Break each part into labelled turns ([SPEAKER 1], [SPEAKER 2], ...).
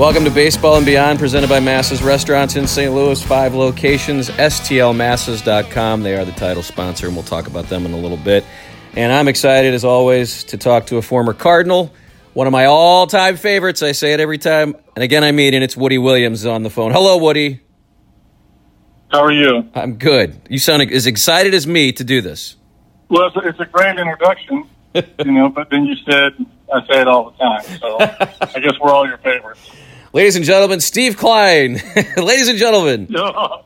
[SPEAKER 1] Welcome to Baseball and Beyond, presented by Masses Restaurants in St. Louis. Five locations, stlmasses.com. They are the title sponsor, and we'll talk about them in a little bit. And I'm excited, as always, to talk to a former Cardinal, one of my all time favorites. I say it every time. And again, I meet, and it's Woody Williams on the phone. Hello, Woody.
[SPEAKER 2] How are you?
[SPEAKER 1] I'm good. You sound as excited as me to do this.
[SPEAKER 2] Well, it's a, it's a great introduction, you know, but then you said, I say it all the time. So I guess we're all your favorites.
[SPEAKER 1] Ladies and gentlemen, Steve Kline. Ladies and gentlemen.
[SPEAKER 2] No.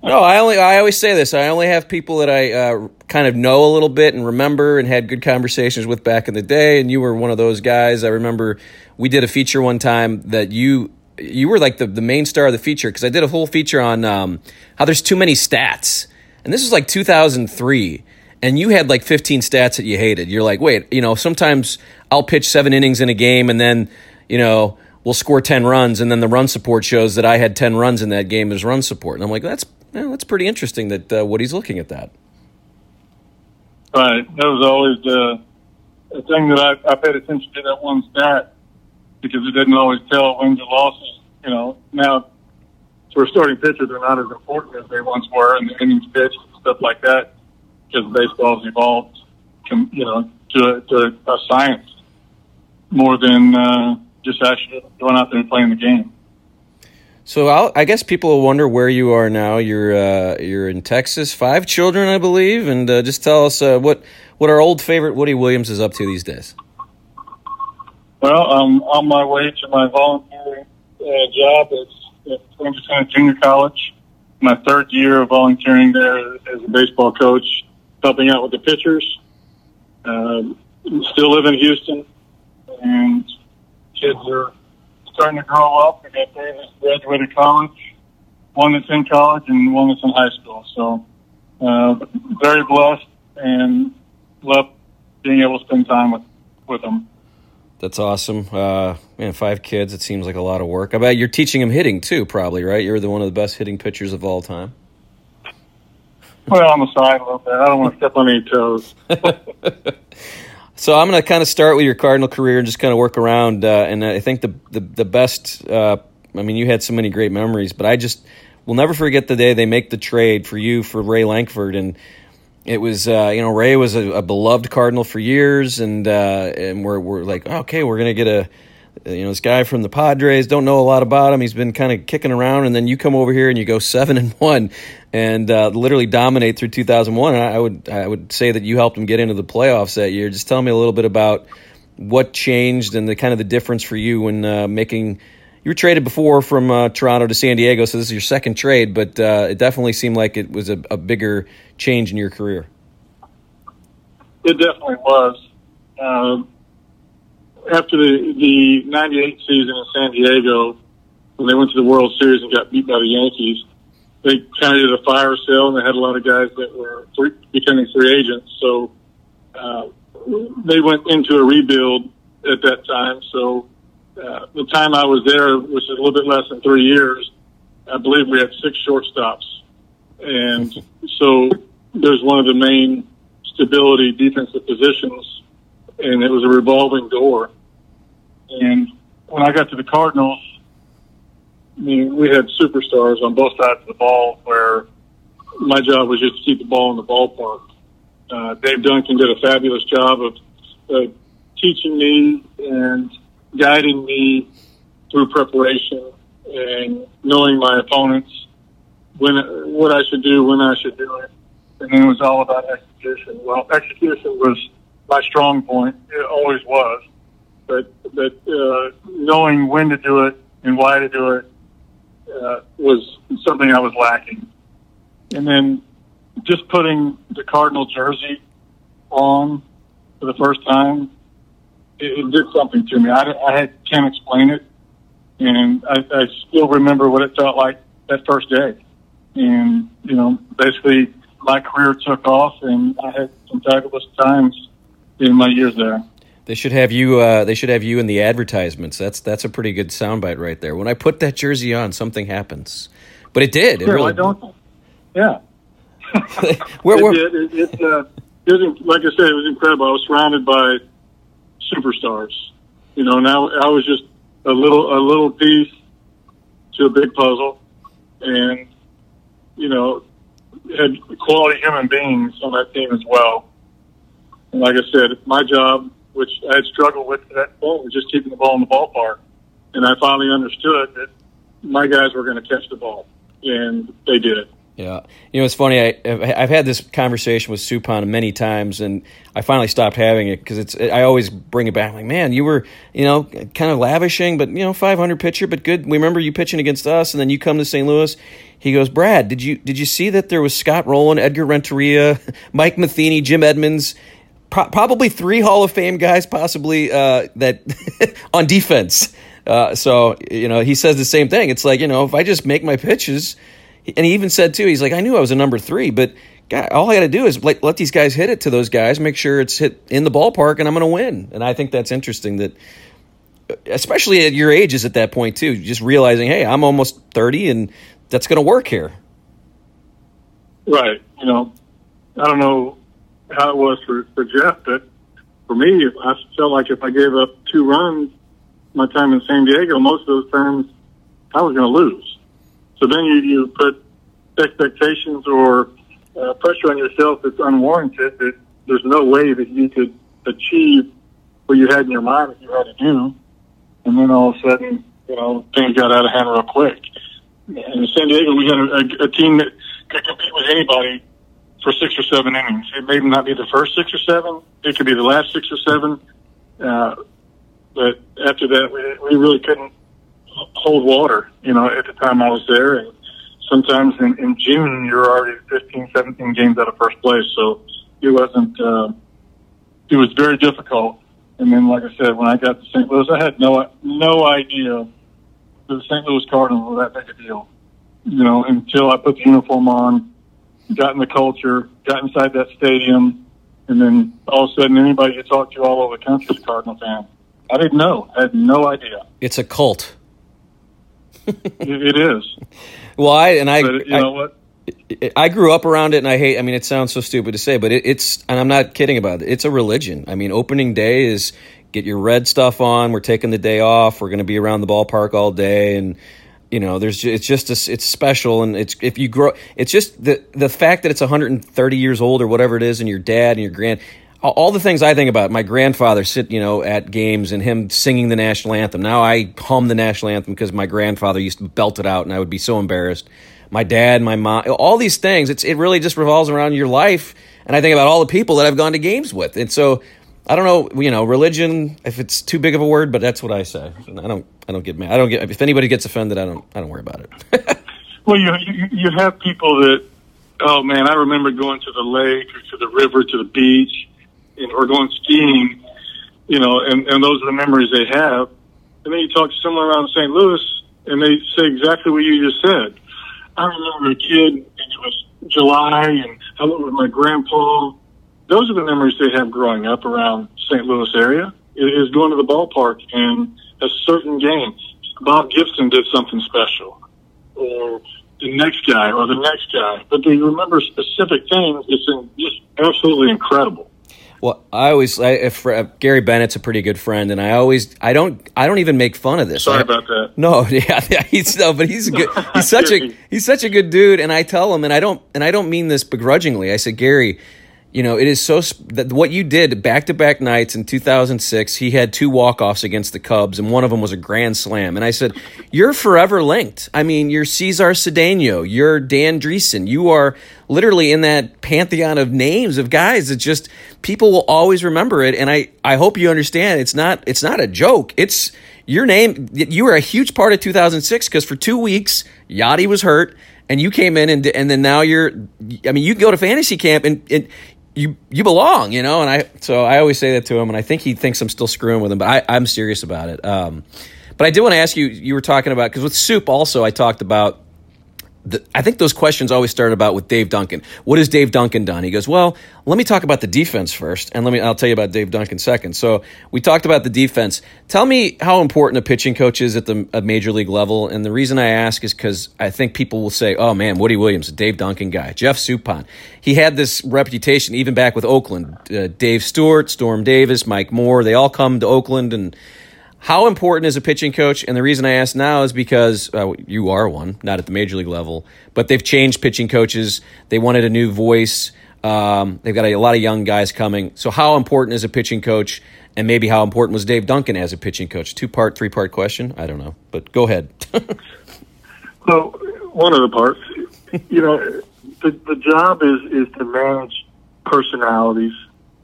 [SPEAKER 1] No, I only I always say this. I only have people that I uh, kind of know a little bit and remember and had good conversations with back in the day. And you were one of those guys. I remember we did a feature one time that you you were like the, the main star of the feature because I did a whole feature on um, how there's too many stats. And this was like 2003. And you had like 15 stats that you hated. You're like, wait, you know, sometimes I'll pitch seven innings in a game and then, you know, we'll score 10 runs. And then the run support shows that I had 10 runs in that game as run support. And I'm like, that's, that's pretty interesting that uh, Woody's looking at that.
[SPEAKER 2] Right. That was always the, the thing that I, I paid attention to that one stat because it didn't always tell wins and losses. You know, now for starting pitchers, they're not as important as they once were in the innings pitched and stuff like that because baseball's evolved, you know, to, to a science more than uh, just actually going out there and playing the game.
[SPEAKER 1] So I'll, i guess people will wonder where you are now. You're uh, you're in Texas, five children, I believe, and uh, just tell us uh, what what our old favorite Woody Williams is up to these days.
[SPEAKER 2] Well, I'm on my way to my volunteering uh, job at, at Center Junior College. My third year of volunteering there as a baseball coach, helping out with the pitchers. Um, still live in Houston, and kids are starting to grow up. I got three that graduated college, one that's in college, and one that's in high school. So, uh, very blessed and love being able to spend time with, with them.
[SPEAKER 1] That's awesome. Uh, man, five kids. It seems like a lot of work. I bet you're teaching them hitting too, probably, right? You're the one of the best hitting pitchers of all time.
[SPEAKER 2] Well, on the side a little bit. I don't want to step on any toes.
[SPEAKER 1] so I'm going to kind of start with your Cardinal career and just kind of work around. Uh, and I think the the, the best. Uh, I mean, you had so many great memories, but I just will never forget the day they make the trade for you for Ray Lankford and. It was, uh, you know, Ray was a, a, beloved Cardinal for years, and uh, and we're we're like, okay, we're gonna get a, you know, this guy from the Padres. Don't know a lot about him. He's been kind of kicking around, and then you come over here and you go seven and one, and uh, literally dominate through 2001. And I, I would I would say that you helped him get into the playoffs that year. Just tell me a little bit about what changed and the kind of the difference for you when uh, making. You were traded before from uh, Toronto to San Diego, so this is your second trade, but uh, it definitely seemed like it was a, a, bigger change in your career.
[SPEAKER 2] It definitely was. Um, after the the '98 season in San Diego, when they went to the World Series and got beat by the Yankees, they kind of did a fire sale, and they had a lot of guys that were free, becoming free agents. So uh, they went into a rebuild at that time. So uh, the time I was there, which is a little bit less than three years, I believe we had six shortstops, and so there's one of the main stability defensive positions, and it was a revolving door. And when I got to the Cardinals, I mean, we had superstars on both sides of the ball where my job was just to keep the ball in the ballpark. Uh, Dave Duncan did a fabulous job of uh, teaching me and guiding me through preparation and knowing my opponents, when what I should do, when I should do it, and it was all about execution. Well, execution was my strong point; it always was. But but uh, knowing when to do it and why to do it uh, was something I was lacking. And then just putting the Cardinal jersey on for the first time, it, it did something to me. I, I can't explain it, and I, I still remember what it felt like that first day. And you know, basically, my career took off, and I had some fabulous times in my years there.
[SPEAKER 1] They should have you. Uh, they should have you in the advertisements. That's that's a pretty good soundbite right there. When I put that jersey on, something happens, but it did. It
[SPEAKER 2] sure,
[SPEAKER 1] really.
[SPEAKER 2] I don't. Yeah.
[SPEAKER 1] where,
[SPEAKER 2] it did. It, it, uh, it was, like I said, it was incredible. I was surrounded by superstars. You know, now I, I was just a little a little piece to a big puzzle, and you know had quality human beings on that team as well. And like I said, my job, which I had struggled with at that point, was just keeping the ball in the ballpark. And I finally understood that my guys were going to catch the ball, and they did.
[SPEAKER 1] Yeah, you know it's funny. I I've had this conversation with Suppan many times, and I finally stopped having it because it's. I always bring it back. Like, man, you were you know kind of lavishing, but you know 500 pitcher, but good. We remember you pitching against us, and then you come to St. Louis. He goes, Brad, did you did you see that there was Scott Rolen, Edgar Renteria, Mike Matheny, Jim Edmonds, pro- probably three Hall of Fame guys, possibly uh, that on defense. Uh, so you know he says the same thing. It's like you know if I just make my pitches and he even said too, he's like, I knew I was a number three, but God, all I got to do is let, let these guys hit it to those guys, make sure it's hit in the ballpark, and I'm going to win. And I think that's interesting that, especially at your ages at that point too, just realizing, hey, I'm almost 30, and that's going to work here.
[SPEAKER 2] Right. You know, I don't know how it was for for Jeff, but for me, I felt like if I gave up two runs my time in San Diego, most of those times I was going to lose. So then you, you put expectations or uh, pressure on yourself that's unwarranted that there's no way that you could achieve what you had in your mind that you had to do. And then all of a sudden, you know, things got out of hand real quick. In San Diego, we had a, a, a team that could compete with anybody for six or seven innings. It may not be the first six or seven. It could be the last six or seven. Uh, but after that, we, we really couldn't hold water, you know, at the time I was there. And sometimes in, in June, you're already 15, 17 games out of first place. So it wasn't, uh, it was very difficult. And then, like I said, when I got to St. Louis, I had no, no idea that the St. Louis Cardinals were that big a deal, you know, until I put the uniform on, got in the culture, got inside that stadium. And then all of a sudden, anybody you talk to all over the country is a Cardinal fan. I didn't know. I had no idea.
[SPEAKER 1] It's a cult
[SPEAKER 2] it is.
[SPEAKER 1] Well, I and I,
[SPEAKER 2] but you
[SPEAKER 1] I,
[SPEAKER 2] know what?
[SPEAKER 1] I grew up around it, and I hate. I mean, it sounds so stupid to say, but it, it's, and I'm not kidding about it. It's a religion. I mean, opening day is get your red stuff on. We're taking the day off. We're going to be around the ballpark all day, and you know, there's it's just a, it's special, and it's if you grow, it's just the the fact that it's 130 years old or whatever it is, and your dad and your grand all the things I think about. My grandfather sit, you know, at games and him singing the national anthem. Now I hum the national anthem because my grandfather used to belt it out, and I would be so embarrassed. My dad, my mom, all these things. It's it really just revolves around your life, and I think about all the people that I've gone to games with, and so. I don't know, you know, religion. If it's too big of a word, but that's what I say. I don't, I don't get mad. I don't get. If anybody gets offended, I don't, I don't worry about it.
[SPEAKER 2] well, you, you you have people that, oh man, I remember going to the lake or to the river to the beach, and, or going skiing, you know, and, and those are the memories they have. And then you talk to someone around St. Louis and they say exactly what you just said. I remember a kid and it was July and I went with my grandpa. Those are the memories they have growing up around St. Louis area is going to the ballpark and a certain game. Bob Gibson did something special or the next guy or the next guy, but they remember specific things. It's just absolutely incredible.
[SPEAKER 1] Well, I always I, if, uh, Gary Bennett's a pretty good friend, and I always I don't I don't even make fun of this.
[SPEAKER 2] Sorry
[SPEAKER 1] I,
[SPEAKER 2] about that.
[SPEAKER 1] No, yeah, yeah, he's no, but he's good. He's such a he's such a good dude, and I tell him, and I don't and I don't mean this begrudgingly. I said, Gary, you know, it is so that what you did back to back nights in 2006. He had two walk offs against the Cubs, and one of them was a grand slam. And I said, "You're forever linked. I mean, you're Cesar Cedeno, you're Dan Driessen, you are literally in that pantheon of names of guys that just people will always remember it. And I I hope you understand. It's not it's not a joke. It's your name. You were a huge part of 2006 because for two weeks Yadi was hurt and you came in and and then now you're I mean you go to fantasy camp and, and you you belong, you know. And I so I always say that to him, and I think he thinks I'm still screwing with him, but I, I'm serious about it. Um, but I did want to ask you. You were talking about because with soup also I talked about the, I think those questions always start about with Dave Duncan. What has Dave Duncan done? He goes, well, let me talk about the defense first, and let me I'll tell you about Dave Duncan second. So we talked about the defense. Tell me how important a pitching coach is at the major league level. And the reason I ask is because I think people will say, oh man, Woody Williams, Dave Duncan guy, Jeff Suppan. He had this reputation even back with Oakland. Uh, Dave Stewart, Storm Davis, Mike Moore, they all come to Oakland and How important is a pitching coach? And the reason I ask now is because uh, you are one, not at the major league level, but they've changed pitching coaches. They wanted a new voice. Um, they've got a, a, lot of young guys coming. So, how important is a pitching coach? And maybe how important was Dave Duncan as a pitching coach? Two part, three part question? I don't know. But go ahead.
[SPEAKER 2] so, one of the parts, you know, the, the job is, is to manage personalities,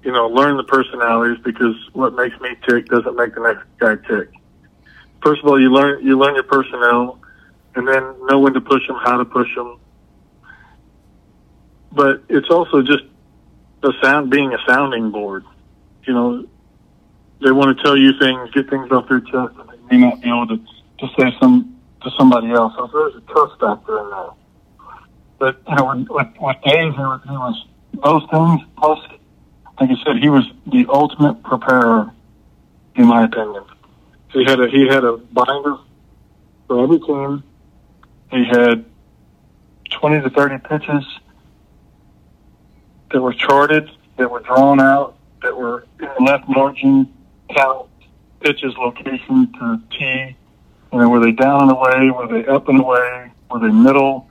[SPEAKER 2] you know, learn the personalities because what makes me tick doesn't make the next guy tick. First of all, you learn, you learn your personnel and then know when to push them, how to push them, but it's also just a sound being a sounding board. You know, they want to tell you things, get things off their chest, and they may not be able to, to say some to somebody else. So there's a trust factor in that. But you know, with, with, Dave, he was those things. Plus, like I said, he was the ultimate preparer, in my opinion. He had a he had a binder for every team. He had twenty to thirty pitches that were charted, that were drawn out, that were in the left margin, count, pitches, location to T. You know, were they down and away? Were they up and away? Were they middle?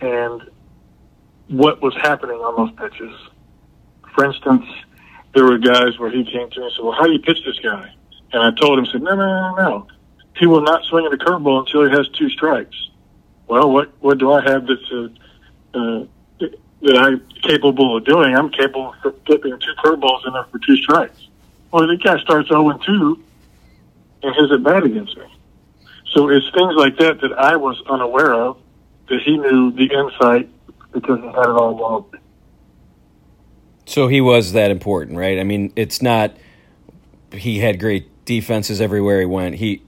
[SPEAKER 2] And what was happening on those pitches? For instance, there were guys where he came to me and said, "Well, how do you pitch this guy?" And I told him, "said No, no, no, no. He will not swing at a curveball until he has two strikes." Well, what what do I have that's a, uh, that I'm capable of doing. I'm capable of flipping two curveballs in there for two strikes. Well, the guy starts 0 and 2 and has at bat against me. So it's things like that that I was unaware of that he knew the insight because he had it all logged.
[SPEAKER 1] So he was that important, right? I mean, it's not he had great defenses everywhere he went. He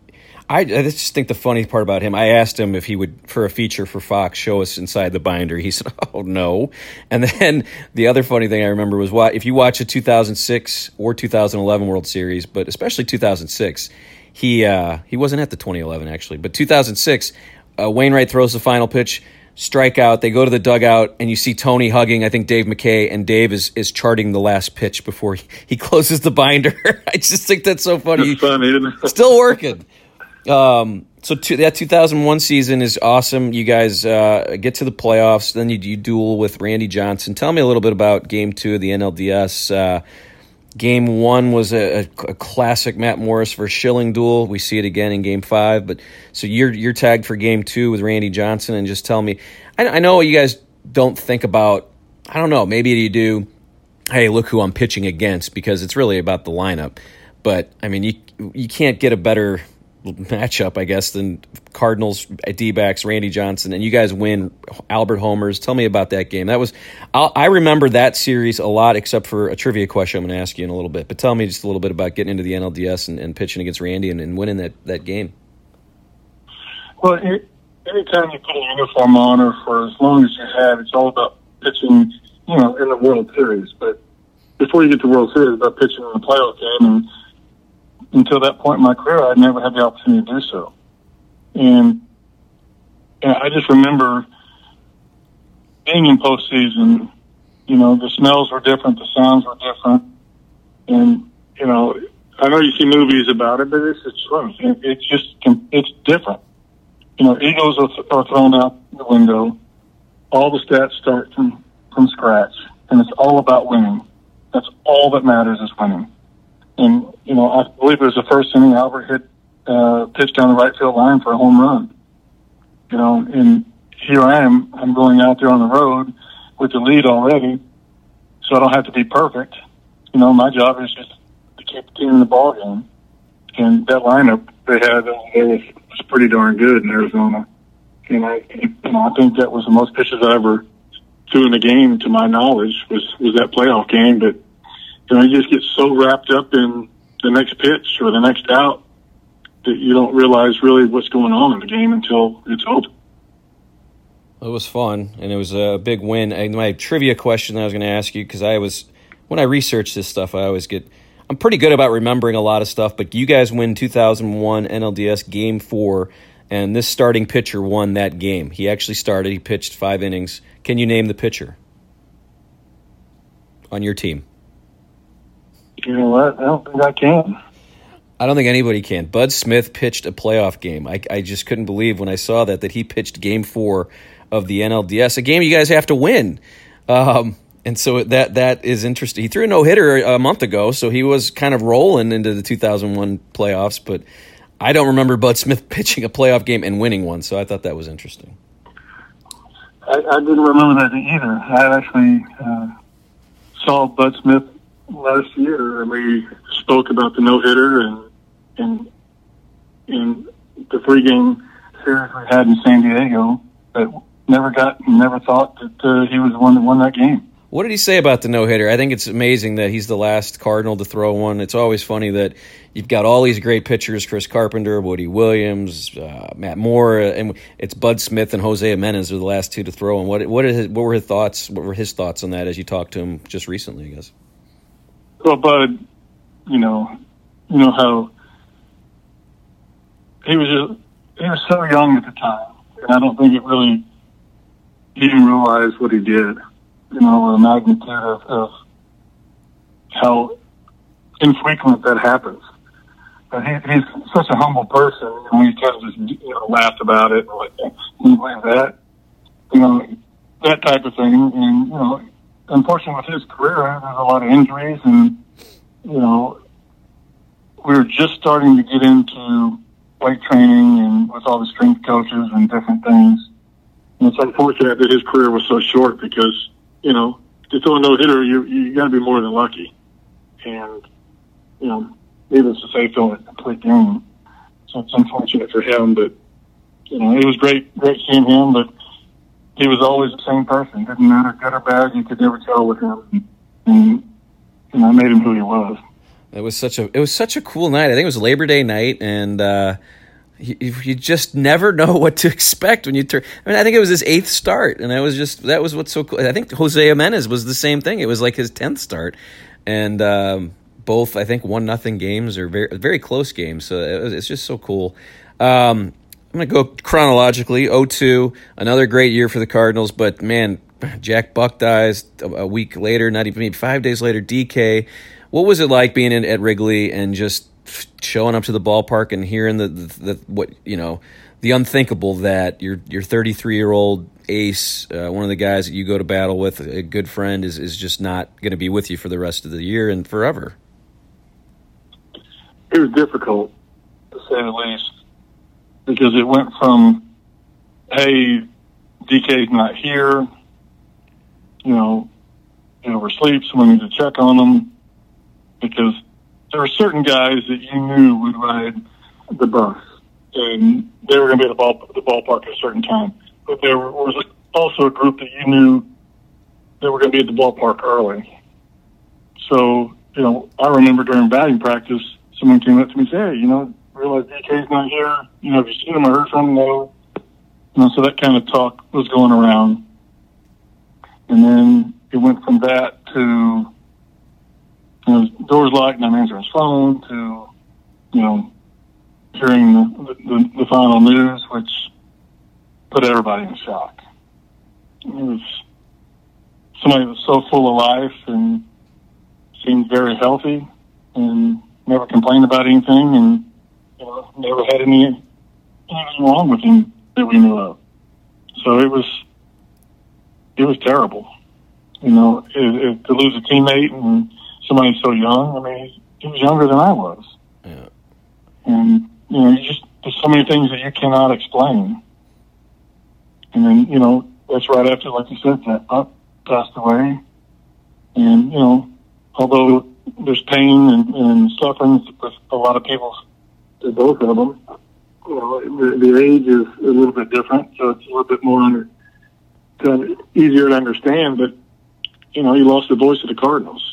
[SPEAKER 1] I, I, just think the funny part about him, I asked him if he would, for a feature for Fox, show us inside the binder. He said, oh, no. And then the other funny thing I remember was what, if you watch a 2006 or 2011 World Series, but especially 2006, he, uh, he wasn't at the 2011 actually, but 2006, uh, Wainwright throws the final pitch, strikeout. They go to the dugout, and you see Tony hugging, I think, Dave McKay, and Dave is, is charting the last pitch before he, he closes the binder. I just think that's so funny.
[SPEAKER 2] Funny?
[SPEAKER 1] Still working. Um, so to, that 2001 season is awesome. You guys uh, get to the playoffs. Then you, you, duel with Randy Johnson. Tell me a little bit about Game Two of the NLDS. Uh, game One was a, a, classic Matt Morris versus Schilling duel. We see it again in Game Five. But so you're you're tagged for Game Two with Randy Johnson, and just tell me. I, I know you guys don't think about. I don't know. Maybe you do. Hey, look who I'm pitching against because it's really about the lineup. But I mean, you you can't get a better matchup, I guess, than Cardinals D backs, Randy Johnson, and you guys win Albert Homers. Tell me about that game. That was I'll, i remember that series a lot, except for a trivia question I'm going to ask you in a little bit. But tell me just a little bit about getting into the NLDS and, and pitching against Randy and, and, winning that, that game.
[SPEAKER 2] Well, anytime you put a uniform on, or for as long as you have, it's all about pitching. You know, in the World Series, but before you get to World Series, about pitching in the playoff game and until that point in my career, I'd never had the opportunity to do so. And, and I just remember being in postseason, you know, the smells were different, the sounds were different. And, you know, I know you see movies about it, but it's the truth. It, it's just, it's different. You know, egos are, are thrown out the window. All the stats start from, from scratch. And it's all about winning. That's all that matters is winning. And, you know, I believe it was the first inning Albert hit, uh, pitch down the right field line for a home run. You know, and here I am, I'm going out there on the road with the lead already, so I don't have to be perfect. You know, my job is just to keep the team in the ball game. And that lineup they had it was, was pretty darn good in Arizona. And I, you know, I think that was the most pitches I ever threw in a game, to my knowledge, was was that playoff game. But know, you just get so wrapped up in the next pitch or the next out that you don't realize really what's going on in the game until it's over.
[SPEAKER 1] It was fun, and it was a big win. And my trivia question I was going to ask you because I was when I research this stuff, I always get I'm pretty good about remembering a lot of stuff. But you guys win 2001 NLDS Game Four, and this starting pitcher won that game. He actually started. He pitched five innings. Can you name the pitcher on your team?
[SPEAKER 2] You know what? I don't think I can.
[SPEAKER 1] I don't think anybody can. Bud Smith pitched a playoff game. I, I just couldn't believe when I saw that that he pitched Game Four of the NLDS, a game you guys have to win. Um, and so that that is interesting. He threw a no hitter a month ago, so he was kind of rolling into the 2001 playoffs. But I don't remember Bud Smith pitching a playoff game and winning one, so I thought that was interesting.
[SPEAKER 2] I, I didn't remember that either. I actually uh, saw Bud Smith last year, and we spoke about the no hitter and and in the three game series we had in San Diego, but never got never thought that uh, he was the one that won that game.
[SPEAKER 1] What did he say about the no hitter? I think it's amazing that he's the last Cardinal to throw one. It's always funny that you've got all these great pitchers: Chris Carpenter, Woody Williams, uh, Matt Moore, and it's Bud Smith and Jose Jimenez are the last two to throw one. What what were his thoughts? What were his thoughts on that as you talked to him just recently? I guess.
[SPEAKER 2] Well, Bud, you know, you know how he was just, he was so young at the time, and I don't think it really he didn't realize what he did. You know, the magnitude of, of how infrequent that happens. But he, he's such a humble person, and we kind of just you know laughed about it like, can you believe that? You know, that type of thing. And you know, unfortunately, with his career, there's a lot of injuries, and you know, we were just starting to get into weight training and with all the strength coaches and different things. And it's unfortunate that his career was so short because, you know, to throw a no hitter, you you got to be more than lucky. And, you know, needless to say, throwing a complete game. So it's unfortunate for him, but, you know, it was great, great seeing him, but he was always the same person. Didn't matter good or bad, you could never tell with him. And, know, made him who he was.
[SPEAKER 1] It was such a it was such a cool night. I think it was Labor Day night, and uh, you, you just never know what to expect when you turn. I mean, I think it was his eighth start, and that was just that was what's so cool. I think Jose Jimenez was the same thing. It was like his tenth start, and um, both I think one nothing games or very very close games. So it was, it's just so cool. Um, I'm gonna go chronologically. 02, another great year for the Cardinals, but man, Jack Buck dies a week later, not even maybe five days later. DK. What was it like being in, at Wrigley and just showing up to the ballpark and hearing the, the, the what you know the unthinkable that your your 33 year old ace, uh, one of the guys that you go to battle with, a good friend, is is just not going to be with you for the rest of the year and forever.
[SPEAKER 2] It was difficult, to say the least, because it went from, "Hey, DK's not here," you know, we're asleep, so we need to check on them because there were certain guys that you knew would ride the bus, and they were going to be at the, ball, the ballpark at a certain time. But there was also a group that you knew they were going to be at the ballpark early. So, you know, I remember during batting practice, someone came up to me and said, "Hey, you know, realize DK's not here. You know, if you seen him or heard from him?" No. You know, so that kind of talk was going around, and then it went from that to you know, doors locked, not answering his phone, to, you know, hearing the, the, the final news, which put everybody in shock. It was somebody that was so full of life and seemed very healthy and never complained about anything and, know, never had any, anything wrong with him that we knew of. So it was, it was terrible. You know, it, it, to lose a teammate and, somebody so young. I mean, he was younger than I was.
[SPEAKER 1] Yeah.
[SPEAKER 2] And, you know, you just, there's so many things that you cannot explain. And then, you know, that's right after, like you said, that Buck passed away. And, you know, although there's pain and, and suffering with a lot of people, both of them, you know, the, the age is a little bit different, so it's a little bit more under, kind of easier to understand. But, you know, he lost the voice of the Cardinals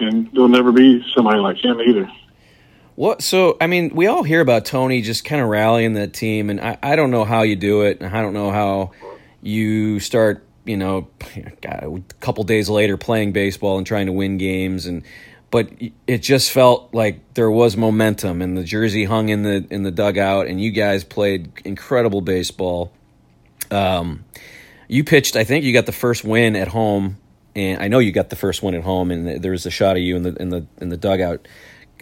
[SPEAKER 2] and there'll never be somebody like him either.
[SPEAKER 1] What? So, I mean, we all hear about Tony just kind of rallying that team, and I, I don't know how you do it, and I don't know how you start, you know, God, a couple days later playing baseball and trying to win games, and but it just felt like there was momentum, and the jersey hung in the in the dugout, and you guys played incredible baseball. Um, you pitched. I think you got the first win at home and I know you got the first one at home, and there was a shot of you in the in the in the dugout.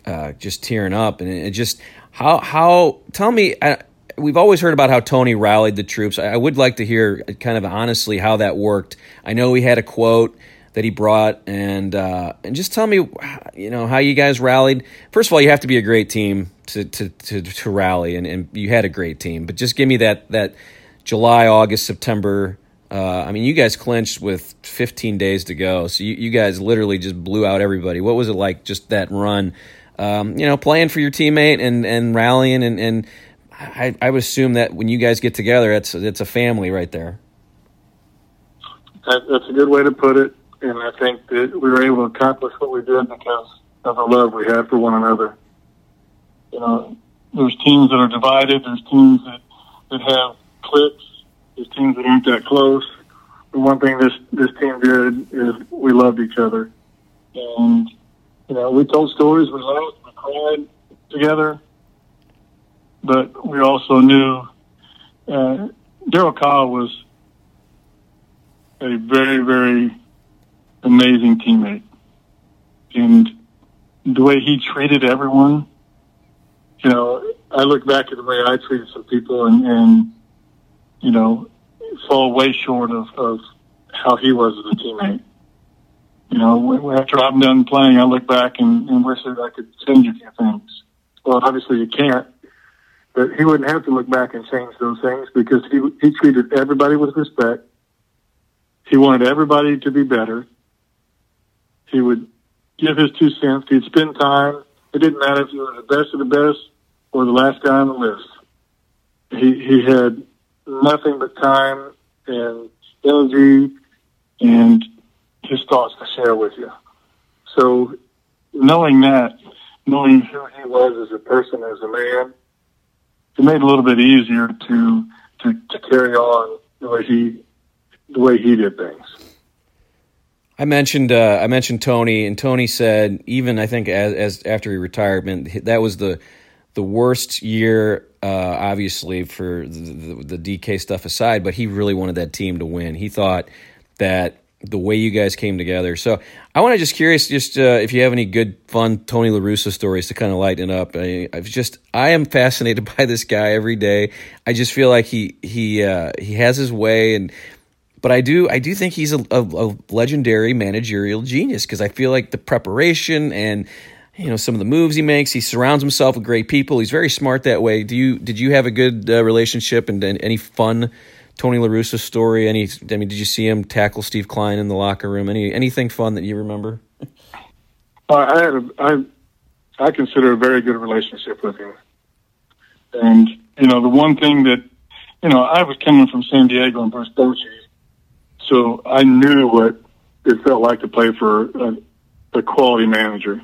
[SPEAKER 1] uh, just tearing up, and it just how how tell me. Uh, we've always heard about how Tony rallied the troops. I would like to hear kind of honestly how that worked. I know he had a quote that he brought, and uh, and just tell me, you know, how you guys rallied. First of all, you have to be a great team to to to, to rally, and, and you had a great team. But just give me that that July, August, September. Uh, I mean, you guys clinched with 15 days to go, so you, you guys literally just blew out everybody. What was it like, just that run? Um, you know, playing for your teammate and and rallying, and and I, I would assume that when you guys get together, it's it's a family right there.
[SPEAKER 2] That, that's a good way to put it and I think that we were able to accomplish what we did because of the love we had for one another. You know, there's teams that are divided. There's teams that that have cliques. There's teams that aren't that close. The one thing this this team did is we loved each other, and you know we told stories, we laughed, we cried together, but we also knew uh, Darryl Kile was a very very amazing teammate. And the way he treated everyone, you know, I look back at the way I treated some people and, and you know, fall way short of, of how he was as a teammate. You know, after I'm done playing, I look back and, and wish that I could change a few things. Well, obviously you can't, but he wouldn't have to look back and change those things because he he treated everybody with respect. He wanted everybody to be better. He would give his two cents. He'd spend time. It didn't matter if you were the best of the best or the last guy on the list. He he had nothing but time and energy and his thoughts to share with you. So knowing that, knowing who he was as a person, as a man, it made it a little bit easier to to, to carry on the way he the way he did things.
[SPEAKER 1] I mentioned uh, I mentioned Tony, and Tony said even I think as, as after he retirement, that was the the worst year, uh, obviously for the, the, the, DK stuff aside. But he really wanted that team to win. He thought that the way you guys came together. So I want to just curious, just uh, if you have any good, fun Tony La Russa stories to kind of lighten up. I, I've just I am fascinated by this guy every day. I just feel like he he uh, he has his way and but I do I do think he's a, a, a legendary managerial genius because I feel like the preparation and you know some of the moves he makes, he surrounds himself with great people. He's very smart that way. Do you did you have a good uh, relationship and, and, any fun Tony La Russa story? Any I mean, did you see him tackle Steve Kline in the locker room? Any anything fun that you remember?
[SPEAKER 2] Uh, I had a, I I consider a very good relationship with him, and you know the one thing that you know I was coming from San Diego and Bruce Bochy so I knew what it felt like to play for a, a quality manager.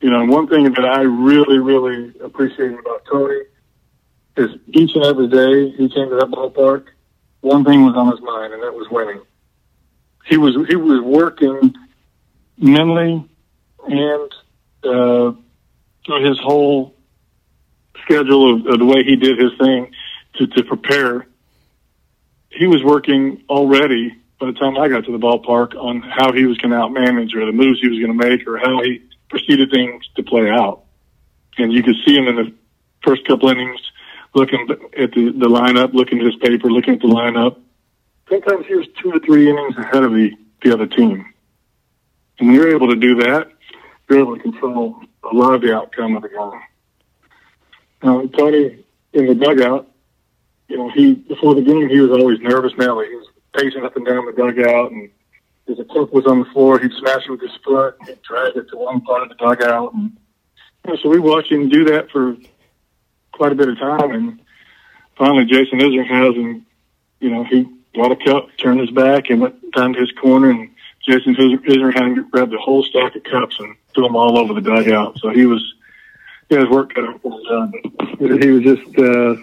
[SPEAKER 2] You know, one thing that I really, really appreciated about Tony is each and every day he came to that ballpark, one thing was on his mind, and that was winning. He was he was working mentally and uh, through his whole schedule of, of the way he did his thing to, to prepare he was working already by the time I got to the ballpark on how he was going to outmanage or the moves he was going to make or how he proceeded things to play out. And you could see him in the first couple innings looking at the, the lineup, looking at his paper, looking at the lineup. Sometimes he was two or three innings ahead of the, the other team. And when you're able to do that, you're able to control a lot of the outcome of the game. Now, Tony, in the dugout, you know, he before the game he was always nervous. Now he was pacing up and down the dugout, and if a puck was on the floor, he'd smash it with his foot, and drag it to one part of the dugout. And, you know, so we watched him do that for quite a bit of time, and finally Jason Isringhausen, you know, he got a cup, turned his back, and went down to his corner, and Jason Isringhausen grabbed the whole stack of cups and threw them all over the dugout. So he was, had his work for him. He was just. uh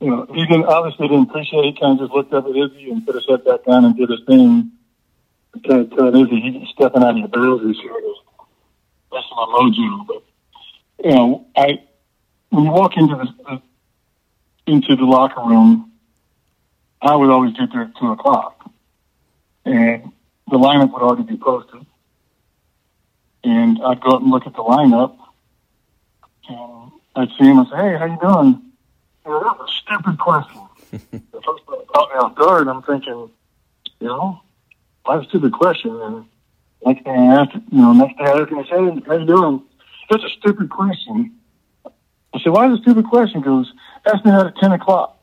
[SPEAKER 2] you know, he didn't obviously didn't appreciate. He kind of just looked up at Izzy and put his head back down and did his thing. Telling Izzy he's stepping out of your boundaries here. That's my mojo. But you know, I when you walk into the into the locker room, I would always get there at two o'clock, and the lineup would already be posted. and I'd go up and look at the lineup, and I'd see him and say, "Hey, how you doing?" Know, that was a stupid question. the first it caught me guard, I'm thinking, you know, that's a stupid question? And next thing I asked, you know, next day I asked I said, how you doing?" That's a stupid question. I said, "Why is it a stupid question?" He goes, "Ask me that at ten o'clock."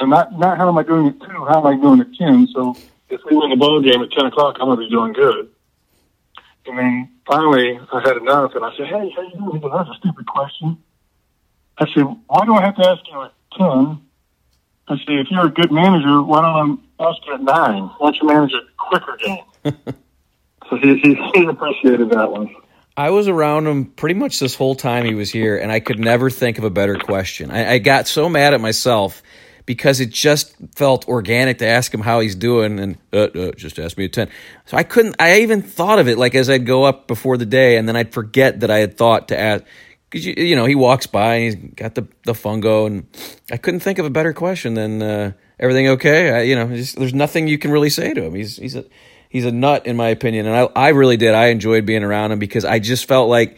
[SPEAKER 2] And not not how am I doing at two? How am I doing at ten? So if we win the ball game at ten o'clock, I'm gonna be doing good. And then finally, I had enough, and I said, "Hey, how you doing?" He goes, "That's a stupid question." I said, "Why do I have to ask you at 10? I said, "If you're a good manager, why don't I ask you at nine? Why don't you manage a quicker game?" so he, he he appreciated that one.
[SPEAKER 1] I was around him pretty much this whole time he was here, and I could never think of a better question. I, I got so mad at myself because it just felt organic to ask him how he's doing, and uh, uh, just ask me a ten. So I couldn't. I even thought of it like as I'd go up before the day, and then I'd forget that I had thought to ask. Because you, you know he walks by and he's got the the fungo, and I couldn't think of a better question than uh, everything okay. I, you know, just, there's nothing you can really say to him. He's he's a he's a nut in my opinion, and I I really did. I enjoyed being around him because I just felt like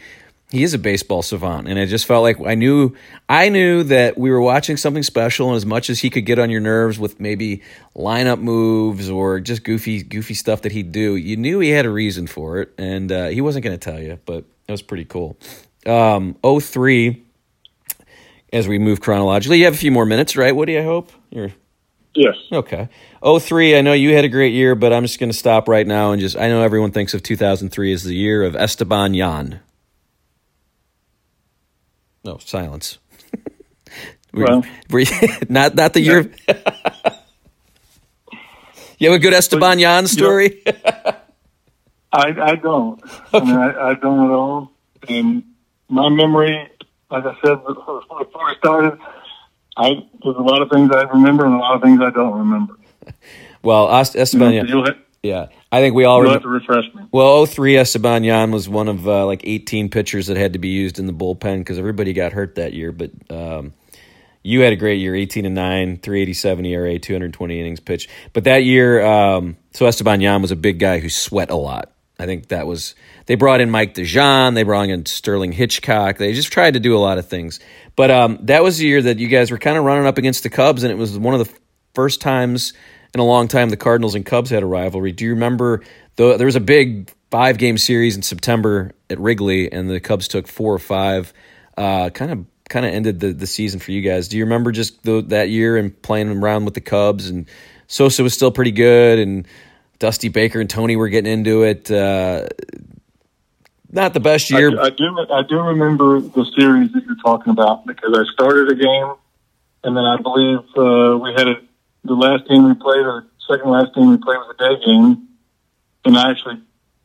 [SPEAKER 1] he is a baseball savant, and I just felt like I knew I knew that we were watching something special, and as much as he could get on your nerves with maybe lineup moves or just goofy goofy stuff that he'd do, you knew he had a reason for it, and uh, he wasn't going to tell you, but it was pretty cool. Um, 03, as we move chronologically, you have a few more minutes, right, Woody? I hope you're
[SPEAKER 2] Yes.
[SPEAKER 1] Okay. 03, I know you had a great year, but I'm just going to stop right now and just, I know everyone thinks of 2003 as the year of Esteban Yan. No, silence. Were-
[SPEAKER 2] Well-
[SPEAKER 1] not, not the year. you have a good Esteban Yan story?
[SPEAKER 2] I, I don't. I mean, I, I don't at all. And my memory, like I said before I started, I there's a lot of things I remember and a lot of things I don't remember.
[SPEAKER 1] well, Est- Esteban
[SPEAKER 2] have,
[SPEAKER 1] Yeah. I think we all remember.
[SPEAKER 2] refresh me.
[SPEAKER 1] Well, 03 Esteban Yan was one of uh, like 18 pitchers that had to be used in the bullpen because everybody got hurt that year. But um, you had a great year 18 and 9, 387 ERA, 220 innings pitched. But that year, um, so Esteban Yan was a big guy who sweat a lot. I think that was, they brought in Mike DeJean, they brought in Sterling Hitchcock. They just tried to do a lot of things. But um, that was the year that you guys were kind of running up against the Cubs, and it was one of the first times in a long time the Cardinals and Cubs had a rivalry. Do you remember? There was a big five game series in September at Wrigley, and the Cubs took four or five. Uh, kind of kind of ended the, the season for you guys. Do you remember just the, that year and playing around with the Cubs and Sosa was still pretty good and Dusty Baker and Tony were getting into it. Uh, not the best
[SPEAKER 2] I,
[SPEAKER 1] year.
[SPEAKER 2] I do. I do remember the series that you're talking about because I started a game, and then I believe uh, we had a, the last game we played, or second last game we played was a day game, and I actually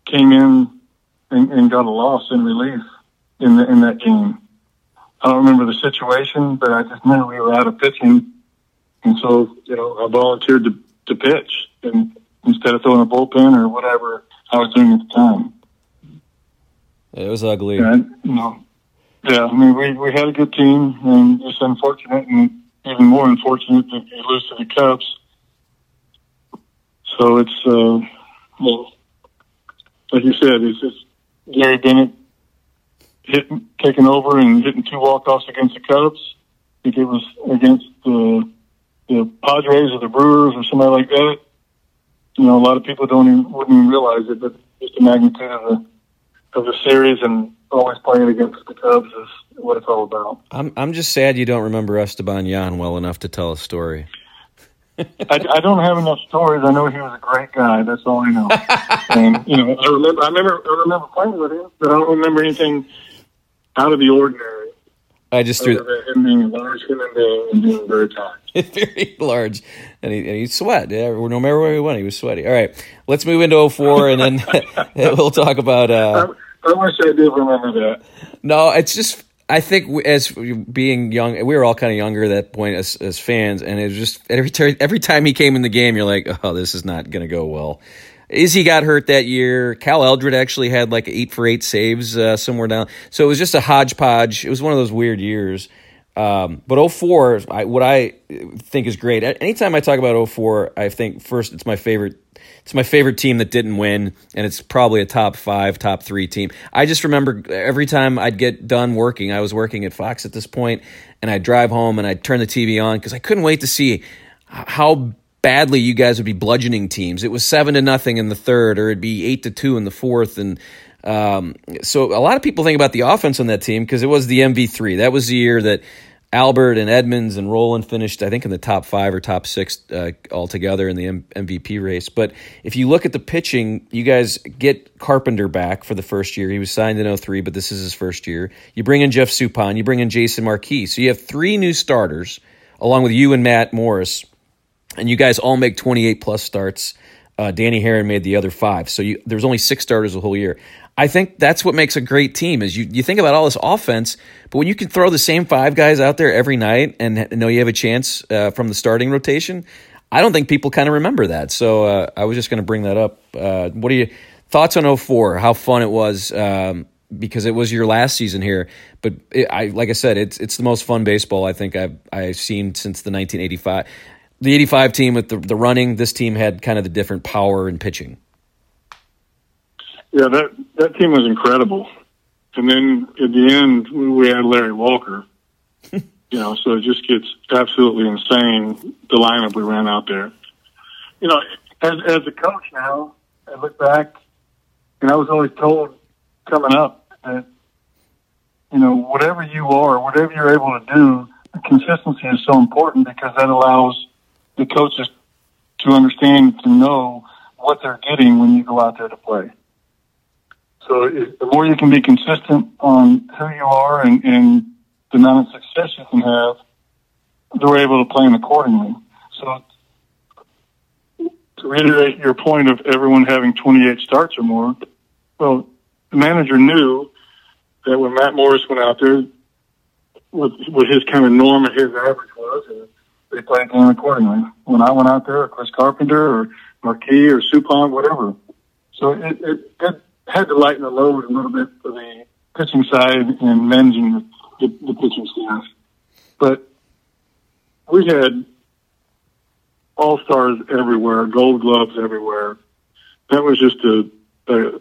[SPEAKER 2] came in and, and got a loss in relief in the, in that game. I don't remember the situation, but I just knew we were out of pitching, and so you know I volunteered to, to pitch, and instead of throwing a bullpen or whatever I was doing at the time.
[SPEAKER 1] it was ugly.
[SPEAKER 2] Yeah, you know, yeah. I mean, we we had a good team, and it's unfortunate, and even more unfortunate that you lose to the Cubs. So it's uh, well, like you said, it's just Gary Bennett hitting, taking over and hitting two walk-offs against the Cubs. I think it was against the the Padres or the Brewers or somebody like that. You know, a lot of people don't even wouldn't even realize it, but just the magnitude of the of the series and always playing against the Cubs is what it's all about.
[SPEAKER 1] I'm I'm just sad you don't remember Esteban Yan well enough to tell a story.
[SPEAKER 2] I, I don't have enough stories. I know he was a great guy. That's all I know. and you know, I remember, I remember, I remember playing with him, but I don't remember anything out of the ordinary.
[SPEAKER 1] I just threw
[SPEAKER 2] him being large human being and being very kind.
[SPEAKER 1] very large, and he and he sweat. Yeah, no matter where he went, he was sweaty. All right, let's move into 04, and then we'll talk about. Uh,
[SPEAKER 2] I, I wish I did remember that.
[SPEAKER 1] no, it's just I think as being young, we were all kind of younger at that point as as fans, and it was just every ter- every time he came in the game, you're like, oh, this is not going to go well. Izzy got hurt that year. Cal Eldred actually had like eight for eight saves uh, somewhere down. So it was just a hodgepodge. It was one of those weird years. Um, but 04, I, what I think is great. Anytime I talk about 04, I think first it's my favorite. It's my favorite team that didn't win, and it's probably a top five, top three team. I just remember every time I'd get done working, I was working at Fox at this point, and I'd drive home and I'd turn the TV on because I couldn't wait to see how badly you guys would be bludgeoning teams. It was seven to nothing in the third, or it'd be eight to two in the fourth, and um, so a lot of people think about the offense on that team because it was the MV3. That was the year that Albert and Edmonds and Rolen finished, I think, in the top five or top six uh, altogether in the M- MVP race. But if you look at the pitching, you guys get Carpenter back for the first year. He was signed in 03, but this is his first year. You bring in Jeff Suppan, you bring in Jason Marquis. So you have three new starters, along with you and Matt Morris, and you guys all make 28 plus starts. Uh, Danny Haren made the other five. So you, there's only six starters the whole year. I think that's what makes a great team is you, you think about all this offense, but when you can throw the same five guys out there every night and know you have a chance uh, from the starting rotation, I don't think people kind of remember that. So uh, I was just going to bring that up. Uh, what are your thoughts on 04? How fun it was um, because it was your last season here, but it, I like I said, it's it's the most fun baseball I think I've I've seen since the 1985. The 85 team with the, the running, this team had kind of the different power and pitching.
[SPEAKER 2] Yeah, that that team was incredible. And then at the end, we had Larry Walker. you know, so it just gets absolutely insane the lineup we ran out there. You know, as as a coach now, I look back, and I was always told coming up that you know whatever you are, whatever you're able to do, consistency is so important because that allows the coaches to understand to know what they're getting when you go out there to play. So it, the more you can be consistent on who you are and, and the amount of success you can have, they're able to plan accordingly. So to reiterate your point of everyone having 28 starts or more, well, the manager knew that when Matt Morris went out there, what, what his kind of norm and his average was, and they played accordingly. When I went out there, or Chris Carpenter, or Marquis, or Suppan, whatever. So it, it, it had to lighten the load a little bit for the pitching side and managing the, the pitching staff. But we had all stars everywhere, gold gloves everywhere. That was just a, a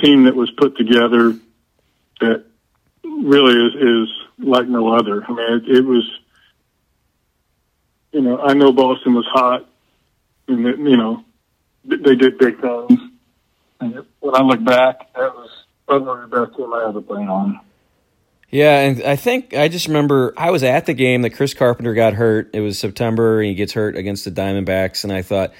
[SPEAKER 2] team that was put together that really is, is like no other. I mean, it, it was, you know, I know Boston was hot and, you know, they did big things when I look back, that was probably the best team I ever played on.
[SPEAKER 1] Yeah, and I think I just remember I was at the game that Chris Carpenter got hurt. It was September, and he gets hurt against the Diamondbacks, and I thought,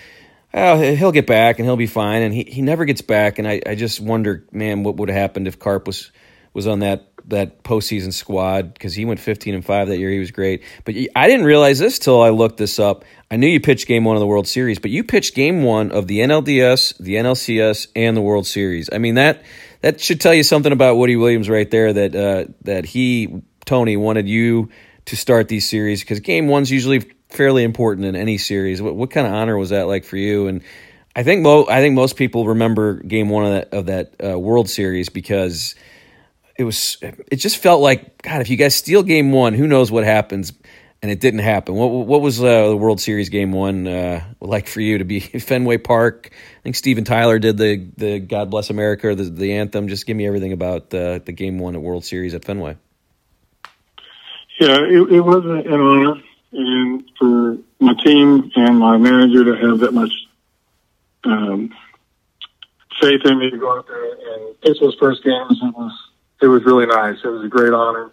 [SPEAKER 1] oh, he'll get back and he'll be fine. And he, he never gets back, and I, I just wonder, man, what would have happened if Carp was was on that that postseason squad because he went 15 and five that year. He was great, but I didn't realize this till I looked this up. I knew you pitched Game One of the World Series, but you pitched Game One of the NLDS, the NLCS, and the World Series. I mean that that should tell you something about Woody Williams right there. That uh, that he Tony wanted you to start these series because Game One's usually fairly important in any series. What, what kind of honor was that like for you? And I think mo- I think most people remember Game One of that of that uh, World Series because it was it just felt like God. If you guys steal Game One, who knows what happens? And it didn't happen. What what was uh, the World Series Game One uh, like for you to be Fenway Park? I think Steven Tyler did the the God Bless America the the anthem. Just give me everything about the the Game One at World Series at Fenway.
[SPEAKER 2] Yeah, it, it was an honor, and for my team and my manager to have that much um, faith in me to go out there and pitch those first games. It was it was really nice. It was a great honor.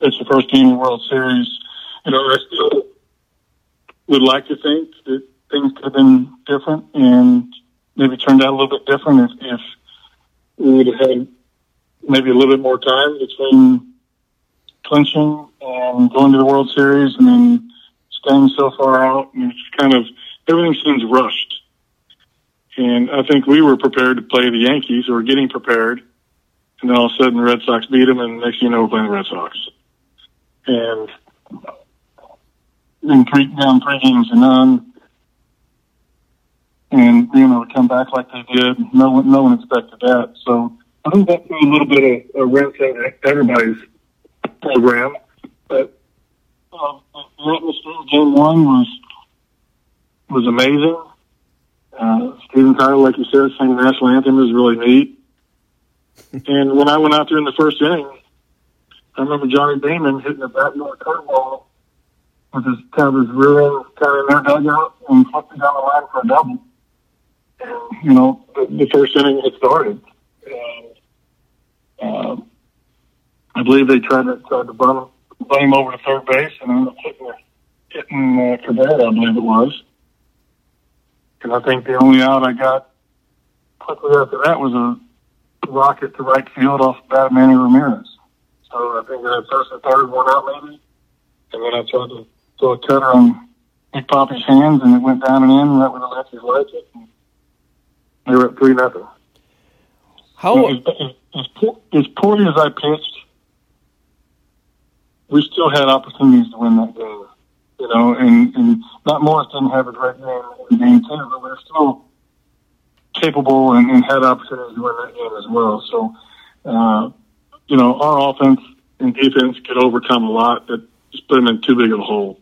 [SPEAKER 2] It's the first game in the World Series. You know, I still would like to think that things could have been different and maybe turned out a little bit different if, if we would have had maybe a little bit more time between clinching and going to the World Series and then staying so far out. And it's kind of everything seems rushed. And I think we were prepared to play the Yankees or getting prepared and then all of a sudden the Red Sox beat them, and next thing you know, we're playing the Red Sox. And then three, down three games to none, and being able to come back like they did, no one, no one expected that. So I think that threw a little bit of a wrench in everybody's program. But uh, the game one was was amazing. Uh, Steven Tyler, like you said, singing the national anthem was really neat. And when I went out there in the first inning, I remember Johnny Damon hitting a backdoor curveball with his kind of his rear end kind of in their dugout and flipping down the line for a double. And, you know, the, the first inning had started. And, um, I believe they tried to tried to bunt, bunt him over to third base and ended up hitting, hitting uh, Cabrera, I believe it was. And I think the only out I got quickly after that was a rocket to right field off the bat of Manny Ramirez. So I think I had first and third, one out maybe. And then I tried to throw a cutter on Big Poppy's hands, and it went down and in right where the lefties liked it. And they were up three nothing.
[SPEAKER 1] How
[SPEAKER 2] as, as, as, poor, as poorly as I pitched, we still had opportunities to win that game. You know, and, and Matt Morris didn't have a great game in game two, but we were still capable and, and had opportunities to win that game as well. So, uh, you know, our offense and defense could overcome a lot that just put them in too big of a hole.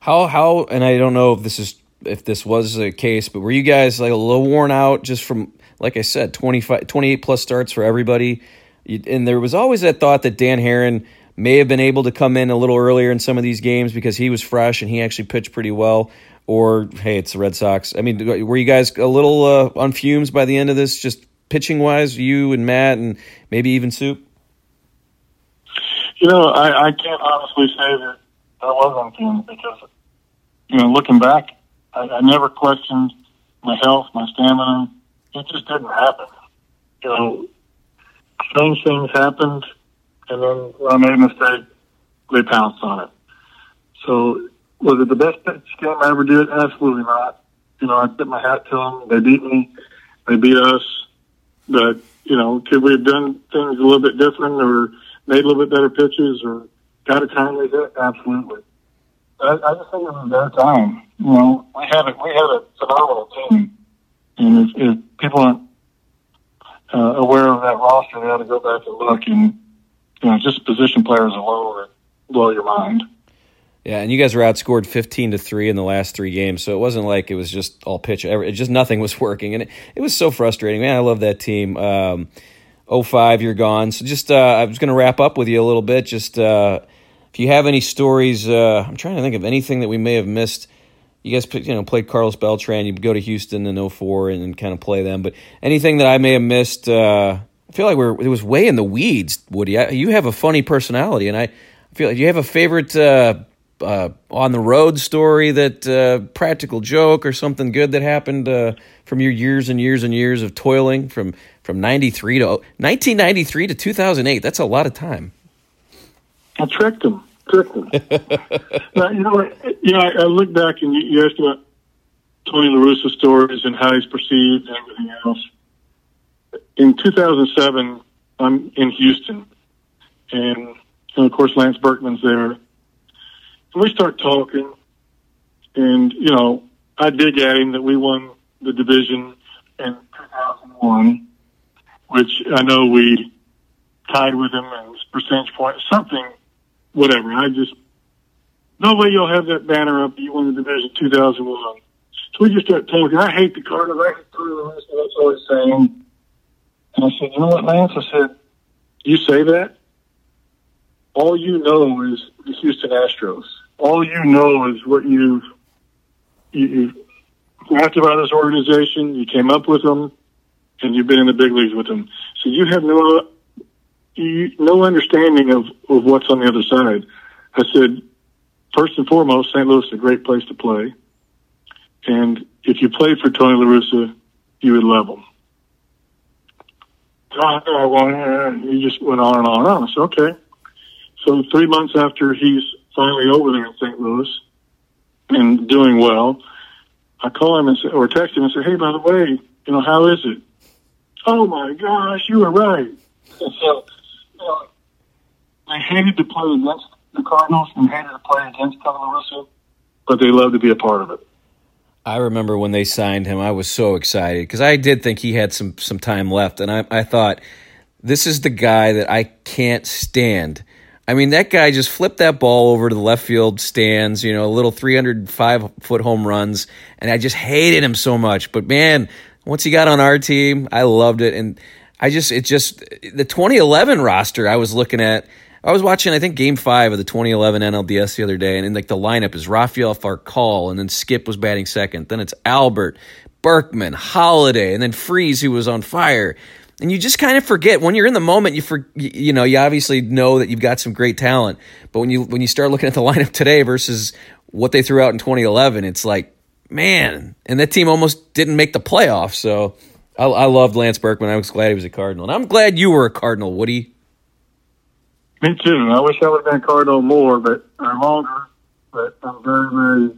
[SPEAKER 1] How how and I don't know if this is if this was the case, but were you guys like a little worn out just from like I said, 25, 28 plus starts for everybody? And there was always that thought that Dan Haren may have been able to come in a little earlier in some of these games because he was fresh and he actually pitched pretty well. Or hey, it's the Red Sox. I mean, were you guys a little uh, on fumes by the end of this, just pitching wise, you and Matt, and maybe even Soup?
[SPEAKER 2] You know, I, I can't honestly say that I was on fumes because, you know, looking back, I, I never questioned my health, my stamina. It just didn't happen. You know, strange things happened and then when I made a mistake, they pounced on it. So was it the best pitch game I ever did? Absolutely not. You know, I tip my hat to them. They beat me. They beat us. But, you know, could we have done things a little bit different or made a little bit better pitches or got a timely hit? Absolutely. I, just think it was their time. You know, we had a, we had a phenomenal team. And if, if people aren't uh, aware of that roster, they ought to go back and look. And you know, just position players alone blow your mind.
[SPEAKER 1] Yeah, and you guys were outscored fifteen to three in the last three games, so it wasn't like it was just all pitch. It just nothing was working, and it, it was so frustrating. Man, I love that team. Um, 05, you're gone. So just uh, I was going to wrap up with you a little bit. Just uh, if you have any stories, uh, I'm trying to think of anything that we may have missed. You guys, you know, played Carlos Beltran. You go to Houston in 04 and, and kind of play them. But anything that I may have missed, uh, I feel like we're it was way in the weeds, Woody. I, you have a funny personality, and I feel like you have a favorite uh, on the road story that uh, practical joke or something good that happened uh, from your years and years and years of toiling from from ninety three to 1993 to two thousand eight. That's a lot of time.
[SPEAKER 2] I tricked him. Tricked him. now, you know, you know, I, I look back and you, you asked about Tony La Russa stories and how he's perceived and everything else in 2007, I'm in Houston, and, and of course Lance Berkman's there. We start talking, and you know, I dig at him that we won the division in 2001, which I know we tied with him in percentage point, something, whatever. I just no way you'll have that banner up. You won the division 2001. So we just start talking. I hate the Cardinals. I hate the That's all he's saying. And I said, you know what, Lance? I said, you say that? All you know is the Houston Astros. All you know is what you've, you, you've drafted by this organization, you came up with them, and you've been in the big leagues with them. So you have no, you, no understanding of, of what's on the other side. I said, first and foremost, St. Louis is a great place to play. And if you played for Tony La Russa, you would love him. Oh, he just went on and on and on. I said, okay. So three months after he's finally over there in St. Louis and doing well, I call him and say, or text him and say, hey, by the way, you know, how is it? Oh my gosh, you were right. And so, you know, they hated to play against the Cardinals and hated to play against La but they loved to be a part of it.
[SPEAKER 1] I remember when they signed him, I was so excited because I did think he had some some time left, and I, I thought this is the guy that I can't stand. I mean, that guy just flipped that ball over to the left field stands, you know, a little 305 foot home runs, and I just hated him so much. But man, once he got on our team, I loved it. And I just, it just, the 2011 roster I was looking at, I was watching, I think, game five of the 2011 NLDS the other day, and in like the lineup is Rafael Furcal, and then Skip was batting second. Then it's Albert, Berkman, Holliday, and then Freese, who was on fire and you just kind of forget when you're in the moment. You for you know you obviously know that you've got some great talent, but when you when you start looking at the lineup today versus what they threw out in 2011, it's like man, and that team almost didn't make the playoffs. So I, I loved Lance Berkman. I was glad he was a Cardinal, and I'm glad you were a Cardinal, Woody.
[SPEAKER 2] Me too. I wish I would have been a Cardinal more, but I'm longer. But I'm very, very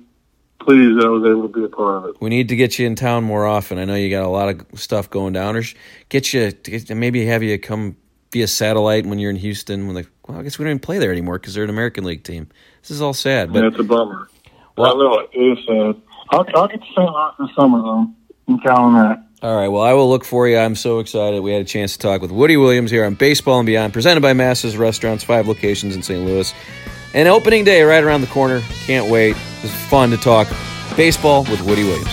[SPEAKER 2] pleased I was able to be a part of it.
[SPEAKER 1] We need to get you in town more often. I know you got a lot of stuff going down. Or get you, maybe have you come be a satellite when you're in Houston. When the well, I guess we don't even play there anymore because they're an American League team. This is all sad. But
[SPEAKER 2] yeah, it's a bummer. Well, I know it. It is sad. I'll, I'll get to St. Louis this summer though. I'm counting that.
[SPEAKER 1] All right. Well, I will look for you. I'm so excited. We had a chance to talk with Woody Williams here on Baseball and Beyond, presented by Masses Restaurants, five locations in St. Louis. And opening day right around the corner. Can't wait. It was fun to talk baseball with Woody Williams.